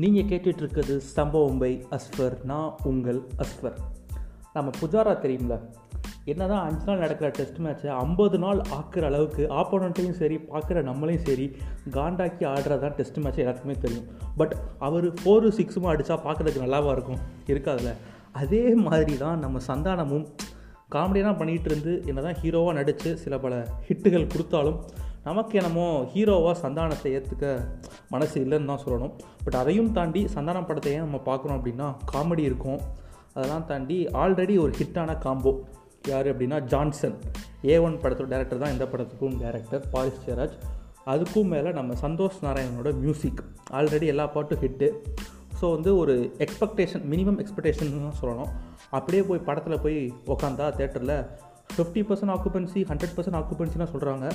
நீங்கள் கேட்டுட்ருக்கிறது சம்பவம் பை அஸ்வர் நான் உங்கள் அஸ்வர். நம்ம புஜாரா தெரியும்ல? என்னதான் அஞ்சு நாள் நடக்கிற டெஸ்ட் மேட்ச்சை ஐம்பது நாள் ஆக்குற அளவுக்கு ஆப்போனண்ட்டையும் சரி பார்க்குற நம்மளையும் சரி காண்டாக்கி ஆடுறது தான் டெஸ்ட் மேட்ச் எல்லாத்துக்குமே தெரியும். பட் அவர் ஃபோரு சிக்ஸும் அடித்தா பார்க்குறதுக்கு நல்லாவா இருக்கும்? இருக்காதுல்ல? அதே மாதிரி தான் நம்ம சந்தானமும் காமெடியெல்லாம் பண்ணிகிட்டு இருந்து என்ன தான் ஹீரோவாக நடித்து சில பல ஹிட்டுகள் கொடுத்தாலும் நமக்கு என்னமோ ஹீரோவாக சந்தானத்தை ஏற்றுக்க மனசு இல்லைன்னு தான் சொல்லணும். பட் அதையும் தாண்டி சந்தானம் படத்தை ஏன் நம்ம பார்க்குறோம் அப்படின்னா காமெடி இருக்கும். அதெல்லாம் தாண்டி ஆல்ரெடி ஒரு ஹிட்டான காம்போ யார் அப்படின்னா ஜான்சன் ஏ ஒன் படத்தோட டேரக்டர் தான் இந்த படத்துக்கும் டேரக்டர் பாரிஸ் ஜெயராஜ். அதுக்கும் மேலே நம்ம சந்தோஷ் நாராயணனோட மியூசிக் ஆல்ரெடி எல்லா பாட்டும் ஹிட்டு ஸோ வந்து ஒரு எக்ஸ்பெக்டேஷன் மினிமம் எக்ஸ்பெக்டேஷன் தான் சொல்லணும். அப்படியே போய் படத்தில் போய் உக்காந்தா தேட்டரில் fifty percent occupancy hundred percent ஆக்குபென்சிலாம் சொல்கிறாங்க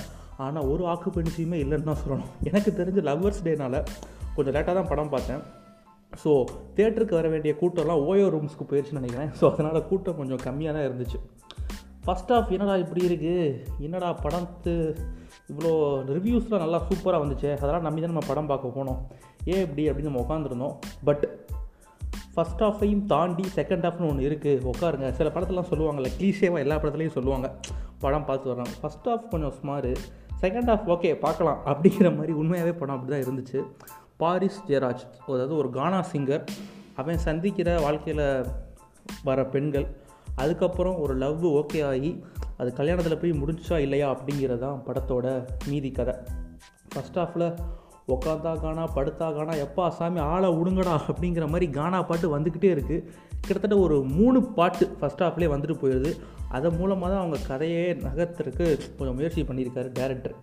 ஆனால் ஒரு ஆக்குபென்சியுமே இல்லைன்னு தான் சொல்லணும். எனக்கு தெரிஞ்ச லவ்வர்ஸ் டேனால் கொஞ்சம் லேட்டாக தான் படம் பார்த்தேன். ஸோ தேட்டருக்கு வர வேண்டிய கூட்டம்லாம் ஓயோ ரூம்ஸ்க்கு போயிடுச்சுன்னு நினைக்கிறேன். ஸோ அதனால் கூட்டம் கொஞ்சம் கம்மியாக தான் இருந்துச்சு. ஃபஸ்ட் ஆஃப் என்னடா இப்படி இருக்குது என்னடா படத்து இவ்வளோ ரிவ்யூஸ்லாம் நல்லா சூப்பராக வந்துச்சு. அதெல்லாம் நம்பி தான் நம்ம படம் பார்க்க போனோம். ஏன் இப்படி அப்படின்னு நம்ம உட்காந்துருந்தோம் பட் ஃபஸ்ட் ஆஃபையும் தாண்டி செகண்ட் ஹாஃப்னு ஒன்று இருக்குது உட்காருங்க. சில படத்துலாம் சொல்லுவாங்கல்ல க்ளீஷேவாக எல்லா படத்துலையும் சொல்லுவாங்க. படம் பார்த்து வர்றாங்க ஃபஸ்ட் ஆஃப் கொஞ்சம் சுமார். செகண்ட் ஆஃப் ஓகே பார்க்கலாம். அப்படிங்கிற மாதிரி உண்மையாகவே படம் அப்படி தான் இருந்துச்சு. பாரிஸ் ஜெயராஜ் அதாவது ஒரு கானா சிங்கர் அவன் சந்திக்கிற வாழ்க்கையில் வர பெண்கள். அதுக்கப்புறம் ஒரு லவ் ஓகே ஆகி அது கல்யாணத்தில் போய் முடிஞ்சா இல்லையா அப்படிங்கிறது தான் படத்தோட மீதி கதை. ஃபஸ்ட் ஆஃபில் உக்காந்தா காணா படுத்தா காணா எப்பா சாமி ஆளை விடுங்கடா அப்படிங்கிற மாதிரி கானா பாட்டு வந்துக்கிட்டே இருக்குது கிட்டத்தட்ட ஒரு மூணு பாட்டு ஃபஸ்ட் ஹாஃப்லேயே வந்துட்டு போயிடுது அதன் மூலமாக தான் அவங்க கதையே நகர்த்துறதுக்கு கொஞ்சம் முயற்சி பண்ணியிருக்காரு டேரக்டர்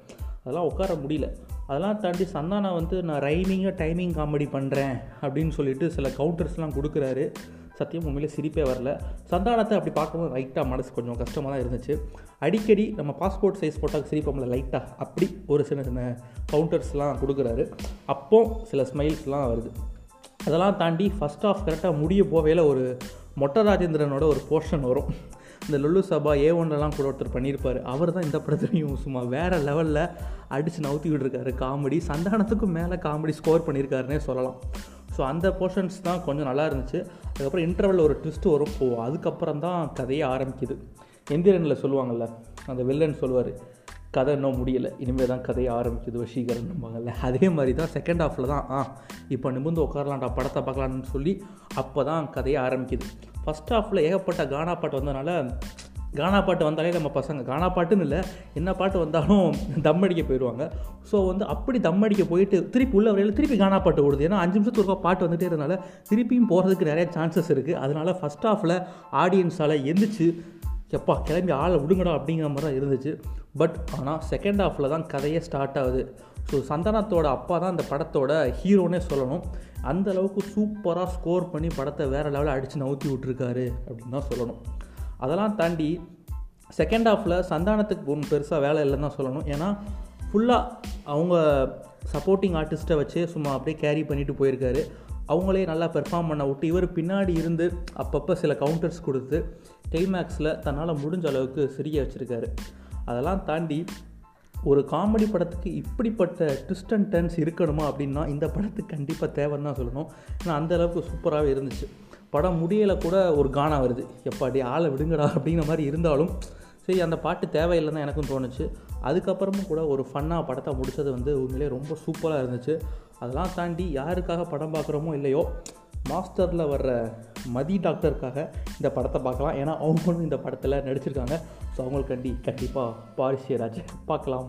அதெல்லாம் உட்கார முடியல. அதெல்லாம் தாண்டி சந்தானா வந்து நான் ரைமிங்காக டைமிங் காமெடி பண்ணுறேன் அப்படின்னு சொல்லிட்டு சில கவுண்டர்ஸ்லாம் கொடுக்குறாரு. சத்தியம் உண்மையிலே சிரிப்பே வரல. சந்தானத்தை அப்படி பார்க்கும்போது லைட்டாக மனசு கொஞ்சம் கஷ்டமாக தான் இருந்துச்சு. அடிக்கடி நம்ம பாஸ்போர்ட் சைஸ் போட்டால் சிரிப்போம்ல லைட்டாக அப்படி ஒரு சின்ன சின்ன கவுண்டர்ஸ்லாம் கொடுக்குறாரு. அப்போ சில ஸ்மைல்ஸ்லாம் வருது. அதெல்லாம் தாண்டி ஃபஸ்ட் ஆஃப் கரெக்டாக முடிய போவேல ஒரு மொட்டை ராஜேந்திரனோட ஒரு போர்ஷன் வரும். இந்த லுல்லு சபா ஏ ஒன்லலாம் கூட ஒருத்தர் பண்ணியிருப்பார். அவர் தான் இந்த படத்துலையும் சும்மா வேறு லெவலில் அடித்து நவுத்தி விட்டுருக்காரு காமெடி சந்தானத்துக்கும் மேலே காமெடி ஸ்கோர் பண்ணியிருக்காருன்னே சொல்லலாம். ஸோ அந்த போர்ஷன்ஸ் தான் கொஞ்சம் நல்லா இருந்துச்சு. அதுக்கப்புறம் இன்டர்வலில் ஒரு ட்விஸ்ட் வரும். ஓ அதுக்கப்புறம் தான் கதையே ஆரம்பிக்குது. எந்திரனில் சொல்லுவாங்கள்ல அந்த வில்லன் சொல்லுவார் கதை இன்னும் முடியலை. இனிமேல் தான் கதையை ஆரம்பிக்குது வசீகரன்பாங்கல்ல அதே மாதிரி தான் செகண்ட் ஹாஃபில் தான் ஆ இப்போ நிமிந்து உட்காரலாம்டா படத்தை பார்க்கலான்னு சொல்லி அப்போ தான் கதையை ஆரம்பிக்குது. ஃபஸ்ட் ஹாஃபில் ஏகப்பட்ட கானா பாட்டு வந்ததுனால கானா பாட்டு வந்தாலே நம்ம பசங்க கானா பாட்டுன்னு இல்லை என்ன பாட்டு வந்தாலும் தம் அடிக்க போயிடுவாங்க ஸோ வந்து அப்படி தம் அடிக்க போயிட்டு திருப்பி உள்ள வரையில் திருப்பி கானா பாட்டு ஓடுது. ஏன்னா அஞ்சு நிமிஷத்துக்கு ஒருக்கா பாட்டு வந்துட்டே இருந்தனால திருப்பியும் போகிறதுக்கு நிறைய சான்சஸ் இருக்குது அதனால் ஃபஸ்ட் ஆஃபில் ஆடியன்ஸால் எந்திரிச்சு எப்பா கிளம்பி ஆளை விடுங்கடா அப்படிங்கிற மாதிரி தான் இருந்துச்சு. பட் ஆனால் செகண்ட் ஆஃபில் தான் கதையே ஸ்டார்ட் ஆகுது. ஸோ சந்தானத்தோட அப்பா தான் அந்த படத்தோட ஹீரோனே சொல்லணும். அந்த அளவுக்கு சூப்பராக ஸ்கோர் பண்ணி படத்தை வேறு லெவலில் அடித்து நவுத்தி விட்ருக்காரு அப்படின்னு தான் சொல்லணும். அதெல்லாம் தாண்டி செகண்ட் ஹாஃபில் சந்தானத்துக்கு ஒன்றும் பெருசாக வேலை இல்லைன்னு தான் சொல்லணும். ஏன்னா ஃபுல்லாக அவங்க சப்போர்ட்டிங் ஆர்டிஸ்ட்டை வச்சு சும்மா அப்படியே கேரி பண்ணிட்டு போயிருக்காரு. அவங்களே நல்லா பெர்ஃபார்ம் பண்ண விட்டு இவர் பின்னாடி இருந்து அப்பப்போ சில கவுண்டர்ஸ் கொடுத்து கிளைமேக்ஸில் தன்னால் முடிஞ்ச அளவுக்கு சிரிக்க வச்சுருக்காரு. அதெல்லாம் தாண்டி ஒரு காமெடி படத்துக்கு இப்படிப்பட்ட ட்விஸ்ட் அண்ட் டர்ன்ஸ் இருக்கணுமா அப்படின்னா இந்த படத்துக்கு கண்டிப்பாக தேவைன்னு தான் சொல்லணும். ஏன்னா அந்த அளவுக்கு சூப்பராகவே இருந்துச்சு. படம் முடியலை கூட ஒரு கானா வருது. எப்பாடி ஆளை விடுங்கடா அப்படிங்கிற மாதிரி இருந்தாலும் சரி அந்த பாட்டு தேவையில்லைன்னு தான் எனக்கும் தோணுச்சு. அதுக்கப்புறமும் கூட ஒரு ஃபன்னாக படத்தை முடித்தது வந்து உண்மையிலே ரொம்ப சூப்பராக இருந்துச்சு. அதெல்லாம் தாண்டி யாருக்காக படம் பார்க்குறோமோ இல்லையோ மாஸ்டரில் வர்ற மதி டாக்டருக்காக இந்த படத்தை பார்க்கலாம். ஏன்னா அவங்களும் இந்த படத்தில் நடிச்சிருக்காங்க. ஸோ அவங்களுக்கு கண்டி கண்டிப்பாக பாரிசியராஜ் பார்க்கலாம்.